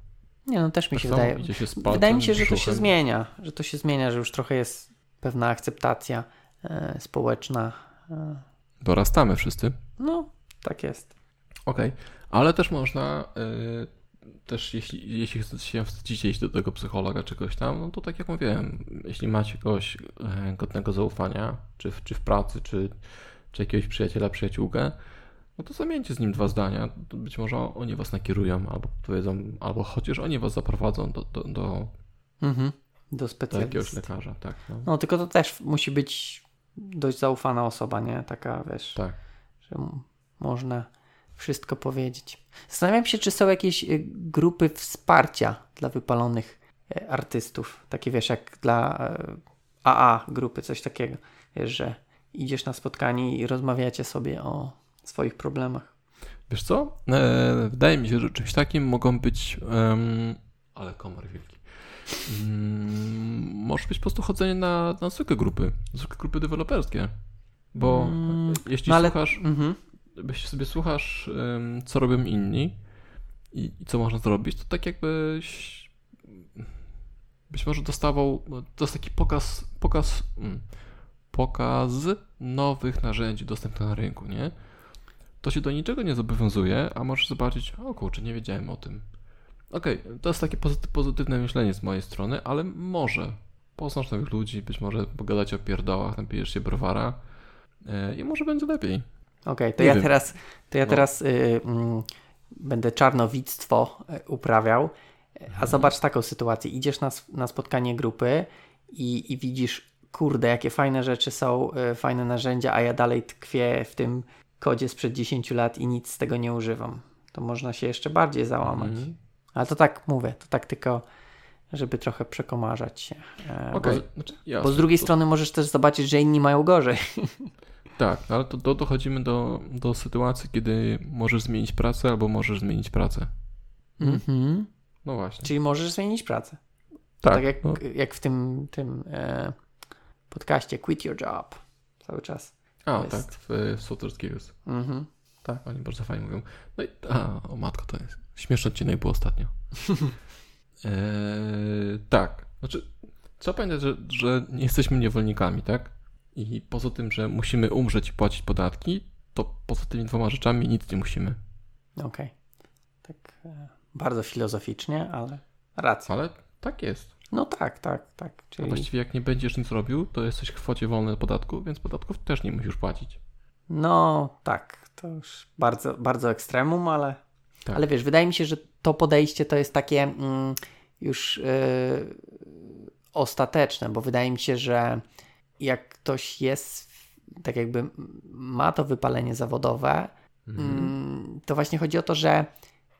Nie, no też mi Tak się wydaje. się Wydaje mi się, że to się zmienia, że to się zmienia, że już trochę jest pewna akceptacja e, społeczna. E, Dorastamy wszyscy. no, tak jest. Okej, ale też można, y, też jeśli, jeśli się wstydzicie iść do tego psychologa czy kogoś tam, no to tak jak mówiłem, jeśli macie kogoś e, godnego zaufania, czy w, czy w pracy, czy, czy jakiegoś przyjaciela, przyjaciółkę, no to zamieńcie z nim dwa zdania. Być może oni was nakierują, albo powiedzą, albo chociaż oni was zaprowadzą do, do, do, Mhm. Do do jakiegoś specjalisty. lekarza. Tak, no. No, tylko to też musi być dość zaufana osoba, nie? Taka, wiesz, tak. że można wszystko powiedzieć. Zastanawiam się, czy są jakieś y, grupy wsparcia dla wypalonych e, artystów. Takie, wiesz, jak dla AA grupy, coś takiego. Wiesz, że idziesz na spotkanie i rozmawiacie sobie o swoich problemach. Wiesz co? E, wydaje mi się, że czymś takim mogą być. em, ale komar wielki. Mm, może być po prostu chodzenie na, na zwykłe grupy, zwykłe grupy deweloperskie. Bo Mm, jeśli no ale- słuchasz, Mhm. jeśli sobie słuchasz, em, co robią inni i, i co można zrobić, to tak jakbyś być może dostawał, to jest taki pokaz, pokaz, mm, pokaz nowych narzędzi dostępnych na rynku, nie? To się do niczego nie zobowiązuje, a możesz zobaczyć, o kurczę, nie wiedziałem o tym. Okej, to jest takie pozyty- pozytywne myślenie z mojej strony, ale może poznasz nowych ludzi, być może pogadać o pierdołach, napijesz się browara e, i może będzie lepiej. Okej, to Nie ja wiem. teraz, to ja No. teraz y, mm, będę czarnowictwo y, uprawiał. A Mhm. zobacz taką sytuację. Idziesz na, na spotkanie grupy i, i widzisz, kurde, jakie fajne rzeczy są, y, fajne narzędzia, a ja dalej tkwię w tym kodzie sprzed 10 lat i nic z tego nie używam. To można się jeszcze bardziej załamać. Mhm. Ale to tak mówię, to tak tylko, żeby trochę przekomarzać się. E, Okej, bo, znaczy, bo z drugiej to- strony możesz też zobaczyć, że inni mają gorzej. <laughs> Tak, ale to, to dochodzimy do, do sytuacji, kiedy możesz zmienić pracę albo możesz zmienić pracę. Mhm. No właśnie. Czyli możesz zmienić pracę. Tak, Tak jak, no, jak w tym, tym e, podcaście Quit Your Job cały czas. A, jest. tak, w, w Software Skills. Mhm. Tak, oni bardzo fajnie mówią. No i, a, o matko, to jest śmieszny odcinek był ostatnio. eee, <laughs> tak, znaczy, trzeba pamiętać, że, że nie jesteśmy niewolnikami, tak? I poza tym, że musimy umrzeć i płacić podatki, to poza tymi dwoma rzeczami nic nie musimy. Okej. Tak e, bardzo filozoficznie, ale racja. Ale tak jest. No tak, tak, tak. A Czyli, właściwie jak nie będziesz nic robił, to jesteś w kwocie wolnej od podatku, więc podatków też nie musisz płacić. no tak, to już bardzo, bardzo ekstremum, ale, Tak. ale wiesz, wydaje mi się, że to podejście to jest takie mm, już e, ostateczne, bo wydaje mi się, że jak ktoś jest, tak jakby ma to wypalenie zawodowe, Mm, to właśnie chodzi o to, że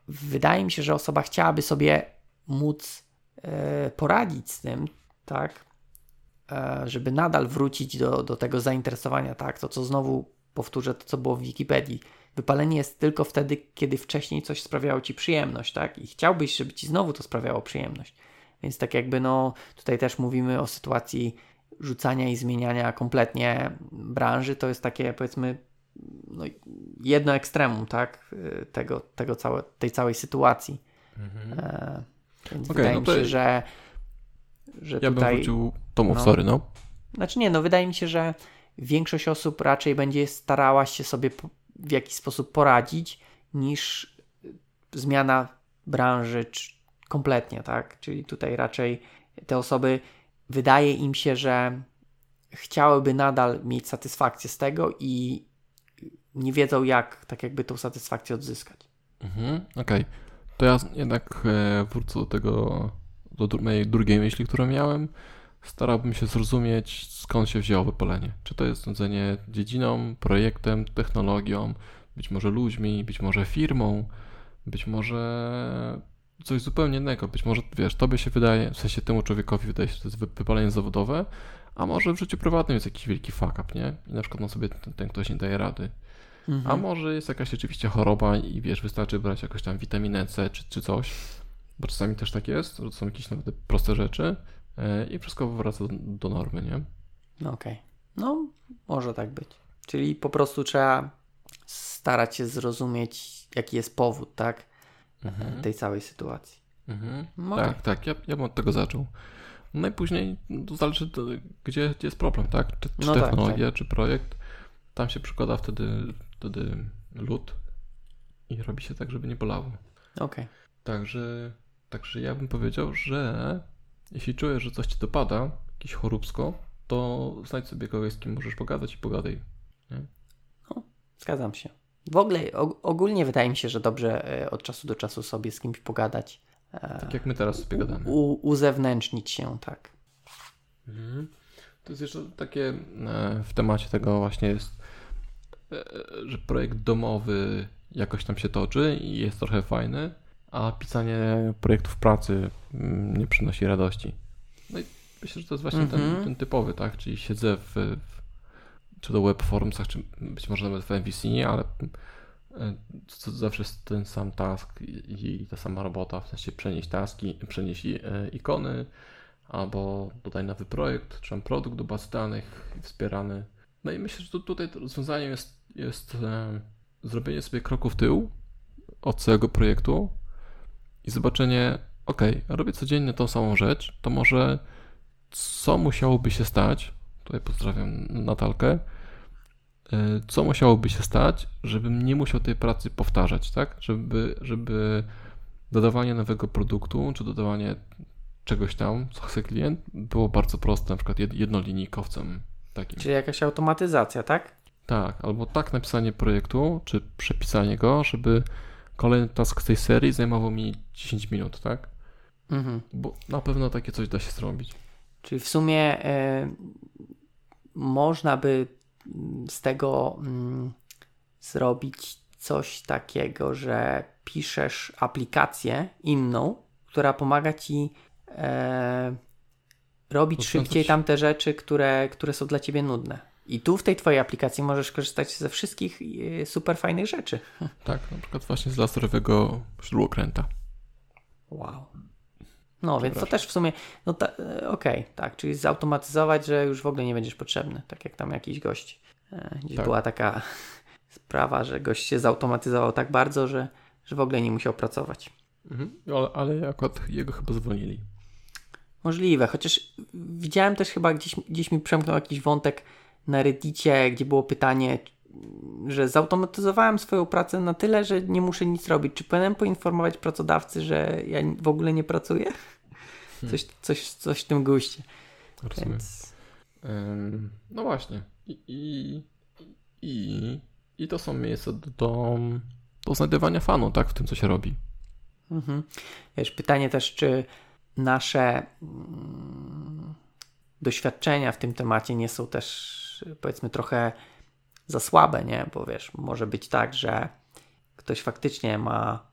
wydaje mi się, że osoba chciałaby sobie móc poradzić z tym, tak, e, żeby nadal wrócić do, do tego zainteresowania, tak, to co znowu powtórzę, to co było w Wikipedii. Wypalenie jest tylko wtedy, kiedy wcześniej coś sprawiało ci przyjemność, tak, i chciałbyś, żeby ci znowu to sprawiało przyjemność. Więc tak jakby, no, tutaj też mówimy o sytuacji rzucania i zmieniania kompletnie branży, to jest takie, powiedzmy, no, jedno ekstremum, tak, y, tego, tego całe, tej całej sytuacji. Mhm. E, więc Okej, wydaje no mi się, że, że Ja bym tutaj... wrócił... To mów, no. sorry, no. Znaczy nie, no wydaje mi się, że większość osób raczej będzie starała się sobie w jakiś sposób poradzić, niż zmiana branży kompletnie, tak? Czyli tutaj raczej te osoby, wydaje im się, że chciałyby nadal mieć satysfakcję z tego i nie wiedzą jak tak jakby tą satysfakcję odzyskać. Mhm, okej. To ja jednak e, wrócę do tego, do mojej drugiej myśli, którą miałem. Starałbym się zrozumieć, skąd się wzięło wypalenie. Czy to jest nudzenie dziedziną, projektem, technologią, być może ludźmi, być może firmą, być może coś zupełnie innego. Być może, wiesz, tobie się wydaje, w sensie temu człowiekowi wydaje się, że to jest wy- wypalenie zawodowe, a może w życiu prywatnym jest jakiś wielki fuck up, nie? I na przykład no sobie ten, ten ktoś nie daje rady. Mhm. A może jest jakaś rzeczywiście choroba i wiesz, wystarczy brać jakąś tam witaminę C czy, czy coś, bo czasami też tak jest, że to są jakieś nawet proste rzeczy e, i wszystko wraca do, normy, nie? No Okej. No, może tak być. Czyli po prostu trzeba starać się zrozumieć, jaki jest powód, tak? Mhm. Tej całej sytuacji. Mhm. No tak, tak, ja, ja bym od tego zaczął. No i później to zależy, gdzie, gdzie jest problem, tak? Czy, czy No tak, technologia, czy projekt. Tam się przykłada wtedy, wtedy lód i robi się tak, żeby nie bolało. Okej. Także, także ja bym powiedział, że jeśli czujesz, że coś ci dopada, jakieś choróbsko, to znajdź sobie kogoś, z kim możesz pogadać i pogadaj. Zgadzam się. W ogóle og- ogólnie wydaje mi się, że dobrze e, od czasu do czasu sobie z kimś pogadać. E, Tak jak my teraz sobie gadamy. uzewnętrznić się, tak. Mhm. To jest jeszcze takie e, w temacie tego właśnie jest, że projekt domowy jakoś tam się toczy i jest trochę fajny, a pisanie projektów pracy mm, nie przynosi radości. No i myślę, że to jest właśnie ten, Mhm. ten typowy, tak? Czyli siedzę w, w czy to web forumsach, czy być może nawet w MVC, ale e, to zawsze jest ten sam task i, i ta sama robota, w sensie przenieść taski, przenieść e, ikony, albo dodaj nowy projekt, czy tam produkt do bazy danych wspierany. No i myślę, że tu, tutaj rozwiązaniem jest, jest e, zrobienie sobie kroku w tył od całego projektu i zobaczenie, ok, robię codziennie tą samą rzecz, to może co musiałoby się stać, tutaj pozdrawiam Natalkę, e, co musiałoby się stać, żebym nie musiał tej pracy powtarzać, tak? Żeby, żeby dodawanie nowego produktu, czy dodawanie czegoś tam, co chce klient, było bardzo proste, na przykład jed- jednolinijkowcem takim. Czyli jakaś automatyzacja, tak? Tak, albo tak napisanie projektu, czy przepisanie go, żeby kolejny task tej serii zajmował mi 10 minut, tak? Mhm. Bo na pewno takie coś da się zrobić. Czyli w sumie e, można by mm, z tego mm, zrobić coś takiego, że piszesz aplikację inną, która pomaga ci e, robić Rozwiązać- szybciej tamte rzeczy, które, które są dla ciebie nudne. I tu w tej twojej aplikacji możesz korzystać ze wszystkich e, super fajnych rzeczy. Tak, na przykład właśnie z laserowego śrubokręta. Wow. No, więc to też w sumie, no ta, e, okej, tak, czyli zautomatyzować, że już w ogóle nie będziesz potrzebny, tak jak tam jakiś gość. E, Gdzieś Tak. była taka <laughs> sprawa, że gość się zautomatyzował tak bardzo, że, że w ogóle nie musiał pracować. Mhm. Ale, ale akurat jego chyba zwolnili. Możliwe, chociaż widziałem też chyba gdzieś, gdzieś mi przemknął jakiś wątek na Reddicie, gdzie było pytanie, że zautomatyzowałem swoją pracę na tyle, że nie muszę nic robić. Czy powinienem poinformować pracodawcy, że ja w ogóle nie pracuję? Coś, coś, coś w tym guście. Rozumiem. Więc... Ym, no właśnie. I, i, i, I to są miejsca do, do, do znajdywania fanu, tak? W tym, co się robi. Mhm. Wiesz, pytanie też, czy nasze mm, doświadczenia w tym temacie nie są też, powiedzmy, trochę za słabe, nie? Bo wiesz, może być tak, że ktoś faktycznie ma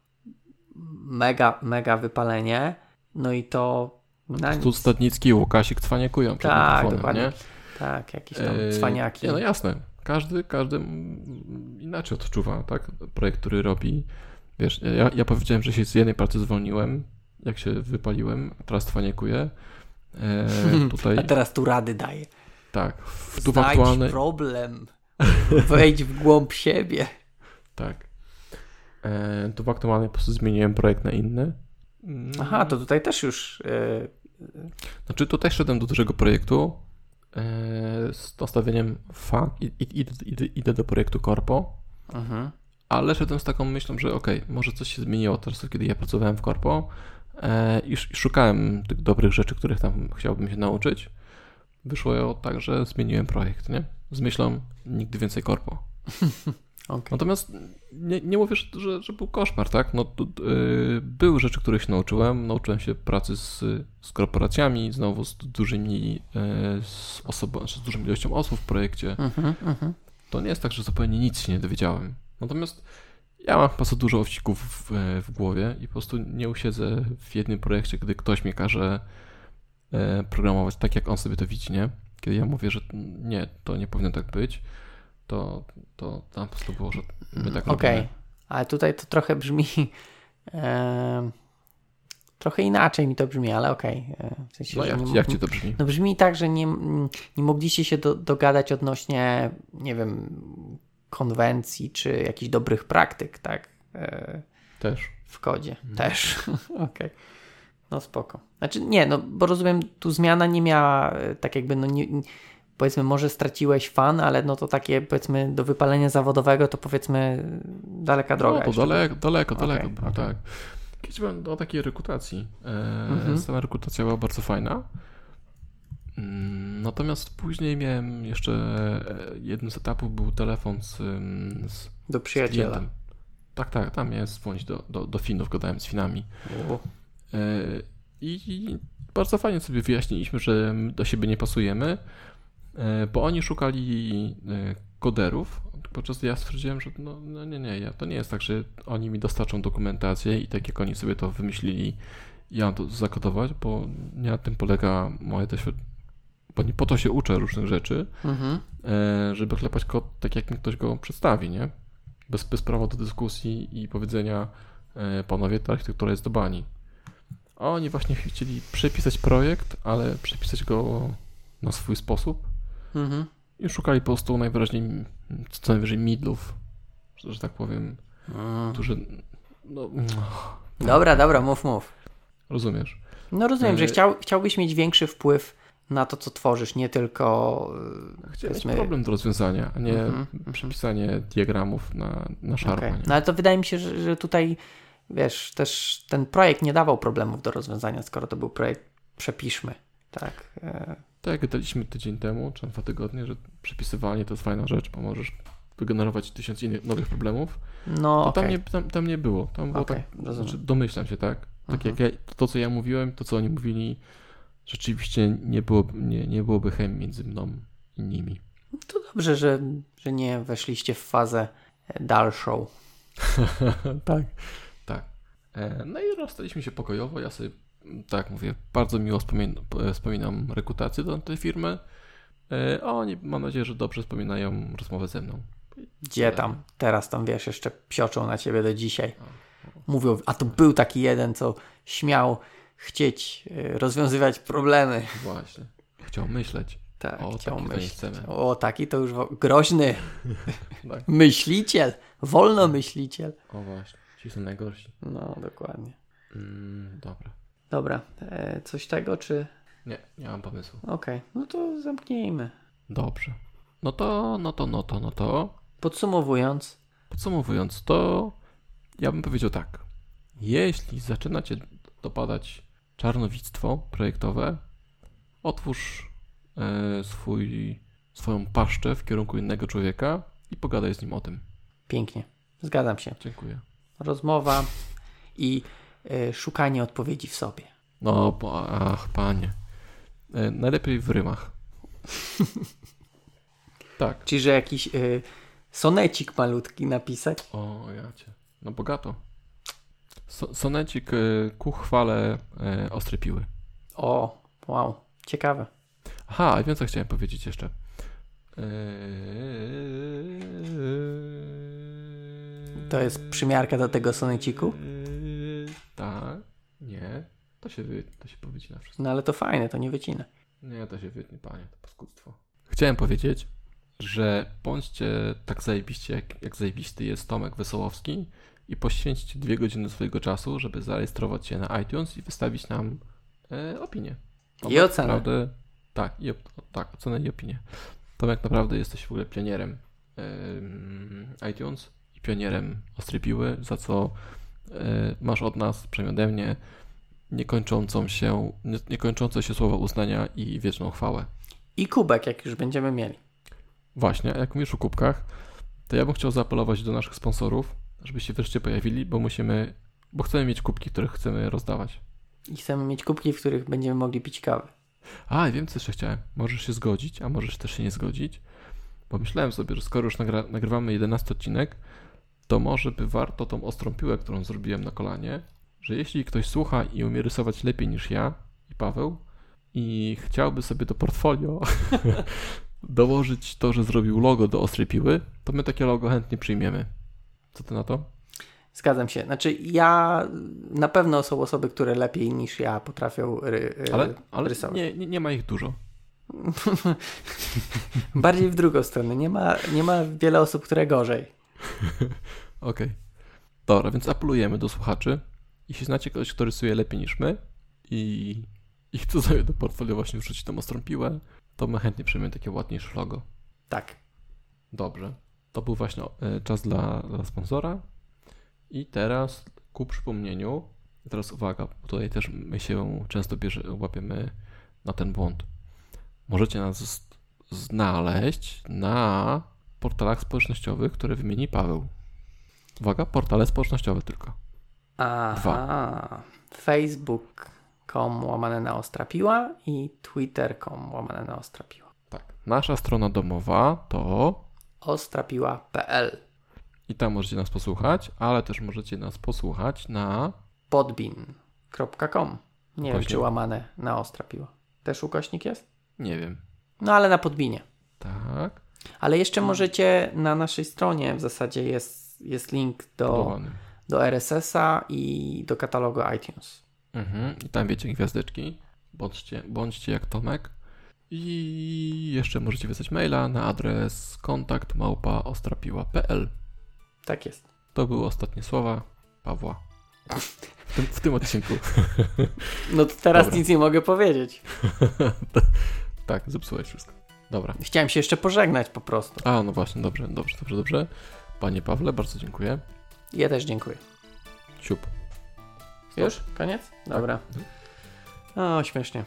mega, mega wypalenie, no i to na Tu nic. Stadnicki i Łukasik cwaniakują przed Tak, dokładnie. nie? Tak, jakieś tam Yy, cwaniaki. Nie, no jasne. Każdy, każdy inaczej odczuwa, tak? Projekt, który robi. Wiesz, ja, ja powiedziałem, że się z jednej pracy zwolniłem, jak się wypaliłem, teraz cwaniakuję. E, <laughs> tutaj, A teraz tu rady daję. Tak, w, tu w aktualnej, problem. Wejdź w głąb siebie. tak. E, tu w aktualnej po prostu zmieniłem projekt na inny. Aha, to tutaj też już yy, Znaczy tutaj szedłem do dużego projektu e, z nastawieniem fuck, i, i, idę, idę, do projektu Corpo, Mhm. ale szedłem z taką myślą, że okej, może coś się zmieniło teraz, kiedy ja pracowałem w Corpo e, i szukałem tych dobrych rzeczy, których tam chciałbym się nauczyć. Wyszło tak, że zmieniłem projekt, nie? Z myślą nigdy więcej Corpo. <laughs> Okej. Natomiast nie, nie mówię, że, że, był koszmar, tak? No, yy, były rzeczy, których się nauczyłem. Nauczyłem się pracy z, z korporacjami, znowu z dużymi, yy, z, osobą, z dużą ilością osób w projekcie. Mhm, mhm. To nie jest tak, że zupełnie nic się nie dowiedziałem. Natomiast ja mam po prostu dużo owsików w, w głowie i po prostu nie usiedzę w jednym projekcie, gdy ktoś mi każe e, programować tak, jak on sobie to widzi, nie? Kiedy ja mówię, że nie, to nie powinno tak być, to, to tam po prostu było, że my tak Okej, ale tutaj to trochę brzmi. em, trochę inaczej mi to brzmi, ale okej. e, W sensie, No jak, nie, jak ci to brzmi? No brzmi tak, że nie, nie mogliście się do, dogadać odnośnie, nie wiem, konwencji czy jakichś dobrych praktyk, tak? e, Też. w kodzie. Mhm. Też. <laughs> Okej. No spoko. Znaczy nie, no bo rozumiem, tu zmiana nie miała e, tak jakby, no nie, powiedzmy, może straciłeś fan, ale no to takie powiedzmy do wypalenia zawodowego to powiedzmy daleka droga. No, to daleko, daleko, daleko okej. tak. Kiedyś byłem do takiej rekrutacji. E, Mhm. Sama rekrutacja była bardzo fajna. Mm, Natomiast później miałem jeszcze e, jednym z etapów był telefon z, ym, z Do przyjaciela. klientem. Tak, tak, tam miałem dzwonić do, do, do Finów, gadałem z Finami. U. I bardzo fajnie sobie wyjaśniliśmy, że do siebie nie pasujemy, e, bo oni szukali e, koderów, podczas gdy ja stwierdziłem, że no, no nie, nie, ja, to nie jest tak, że oni mi dostarczą dokumentację i tak jak oni sobie to wymyślili, ja mam to zakodować, bo nie na tym polega moje doświadczenie. Bo nie po to się uczę różnych rzeczy, Mhm. e, żeby klepać kod tak, jak mi ktoś go przedstawi, nie? Bez, bez prawa do dyskusji i powiedzenia, panowie, ta architektura jest do bani. Oni właśnie chcieli przepisać projekt, ale przepisać go na swój sposób Mhm. i szukali po prostu najwyraźniej, co najwyżej midlów, że, że tak powiem, Mm. którzy, no, Dobra, dobra, mów, mów. rozumiesz. No rozumiem, że E, chciał, chciałbyś mieć większy wpływ na to, co tworzysz, nie tylko e, Chciałem mieć powiedzmy- problem do rozwiązania, a nie Mhm, mhm. przepisanie diagramów na, na szarpa. Okej. nie? No ale to wydaje mi się, że, że tutaj wiesz, też ten projekt nie dawał problemów do rozwiązania, skoro to był projekt przepiszmy. Tak. e, Tak jak gadaliśmy tydzień temu, czy dwa tygodnie, że przepisywanie to jest fajna rzecz, bo możesz wygenerować tysiąc innych nowych problemów. No okej. tam, nie, tam, tam nie było. Tam było Okej, tak, rozumiem. znaczy domyślam się, tak? Tak Mhm. jak ja, to, co ja mówiłem, to, co oni mówili, rzeczywiście nie, było, nie, nie byłoby chemii między mną i nimi. To dobrze, że, że nie weszliście w fazę dalszą. <laughs> tak. E, No i rozstaliśmy się pokojowo. Ja sobie, tak mówię, bardzo miło wspomin e, wspominam rekrutację do tej firmy. E, A oni, mam nadzieję, że dobrze wspominają rozmowę ze mną. Gdzie tam? Teraz tam wiesz, jeszcze psioczą na ciebie do dzisiaj. Mówią, a to był taki jeden, co śmiał chcieć e, rozwiązywać problemy. Właśnie. Chciał myśleć. Tak, O, chciał myśleć. O, taki to już groźny <laughs> Tak. myśliciel, wolnomyśliciel. O właśnie. Ci są najgorsi. No, dokładnie. Mm, dobra. Dobra, e, coś tego, czy... Nie, nie mam pomysłu. Okej, no to zamknijmy. Dobrze. No to, no to, no to, no to. Podsumowując, Podsumowując, to ja bym powiedział tak. Jeśli zaczyna cię dopadać czarnowictwo projektowe, otwórz e, swój, swoją paszczę w kierunku innego człowieka i pogadaj z nim o tym. pięknie. Zgadzam się. Dziękuję. Rozmowa i e, szukanie odpowiedzi w sobie. No, bo, ach, panie. E, najlepiej w rymach. <laughs> tak. Czyli, że jakiś e, sonecik malutki napisać. O, ja cię. No bogato. So, sonecik e, ku chwale e, ostrej piły. O, wow, ciekawe. Aha, i wiem co chciałem powiedzieć jeszcze. Eee, To jest przymiarka do tego soneciku? Tak. Nie. To się, wy, to się powycina wszystko. No ale to fajne, to nie wycina. Nie, to się wytnie, panie, to paskudztwo. Chciałem powiedzieć, że bądźcie tak zajebiście, jak, jak zajebisty jest Tomek Wesołowski i poświęćcie dwie godziny swojego czasu, żeby zarejestrować się na iTunes i wystawić nam e, opinię. I ocenę. Naprawdę, tak, i, tak, ocenę i opinię. Tomek, naprawdę jesteś w ogóle pionierem em, iTunes pionierem Ostrej Piły, za co e, masz od nas, przynajmniej ode mnie, niekończącą się, nie- niekończące się słowa uznania i wieczną chwałę. I kubek, jak już będziemy mieli. Właśnie, a jak mówisz o kubkach, to ja bym chciał zaapelować do naszych sponsorów, żeby się wreszcie pojawili, bo musimy, bo chcemy mieć kubki, które chcemy rozdawać. I chcemy mieć kubki, w których będziemy mogli pić kawę. A, wiem co jeszcze chciałem. Możesz się zgodzić, a możesz też się nie zgodzić. Pomyślałem sobie, że skoro już nagra- nagrywamy 11 odcinek, to może by warto tą ostrą piłę, którą zrobiłem na kolanie, że jeśli ktoś słucha i umie rysować lepiej niż ja i Paweł i chciałby sobie do portfolio <laughs> dołożyć to, że zrobił logo do ostrej piły, to my takie logo chętnie przyjmiemy. Co ty na to? Zgadzam się. Znaczy, ja na pewno są osoby, które lepiej niż ja potrafią ry, ry, Ale, ale rysować. nie, nie, nie ma ich dużo. <laughs> Bardziej w drugą stronę. Nie ma, nie ma wiele osób, które gorzej. <laughs> Okej. Dobra, więc apelujemy do słuchaczy. Jeśli znacie kogoś, kto rysuje lepiej niż my i, i chce sobie do portfolio właśnie wrzucić tą ostrą piłę, to my chętnie przyjmiemy takie ładniejsze logo. Tak. Dobrze. To był właśnie e, czas dla, dla sponsora. I teraz ku przypomnieniu, teraz uwaga, bo tutaj też my się często bierze, łapiemy na ten błąd. Możecie nas znaleźć na portalach społecznościowych, które wymieni Paweł. Uwaga, portale społecznościowe tylko. Aha. Facebook.com łamane na ostra piła i Twitter.com łamane na ostra piła. Tak. Nasza strona domowa to ostrapiła.pl i tam możecie nas posłuchać, ale też możecie nas posłuchać na podbin.com Nie wiem, czy łamane na ostra piła. Też ukośnik jest? nie wiem. No ale na podbinie. Tak. Ale jeszcze możecie na naszej stronie w zasadzie jest, jest link do, do RSS-a i do katalogu iTunes. Mhm. I tam wiecie gwiazdeczki. Bądźcie, bądźcie jak Tomek. I jeszcze możecie wysłać maila na adres kontakt małpa ostrapiła.pl. Tak jest. To były ostatnie słowa Pawła. W tym, w tym odcinku. <laughs> No to teraz Dobra. nic nie mogę powiedzieć. <laughs> tak, zepsułeś wszystko. Dobra. Chciałem się jeszcze pożegnać po prostu. A, no właśnie, dobrze, dobrze, dobrze, dobrze. Panie Pawle, bardzo dziękuję. Ja też dziękuję. Siup. Już? Koniec? Dobra. O, śmiesznie.